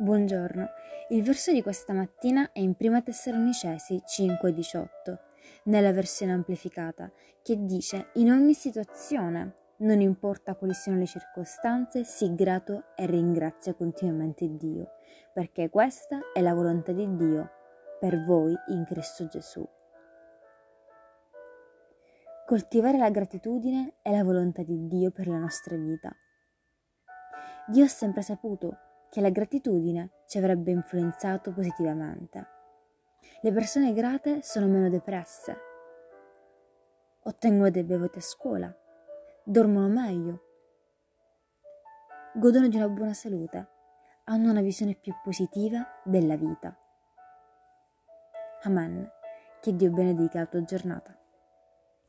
Buongiorno, il verso di questa mattina è in Prima Tessalonicesi 5:18, nella versione amplificata, che dice in ogni situazione, non importa quali siano le circostanze, sii grato e ringrazia continuamente Dio, perché questa è la volontà di Dio per voi in Cristo Gesù. Coltivare la gratitudine è la volontà di Dio per la nostra vita. Dio ha sempre saputo che la gratitudine ci avrebbe influenzato positivamente. Le persone grate sono meno depresse, ottengono dei bei voti a scuola, dormono meglio, godono di una buona salute, hanno una visione più positiva della vita. Amen. Che Dio benedica la tua giornata.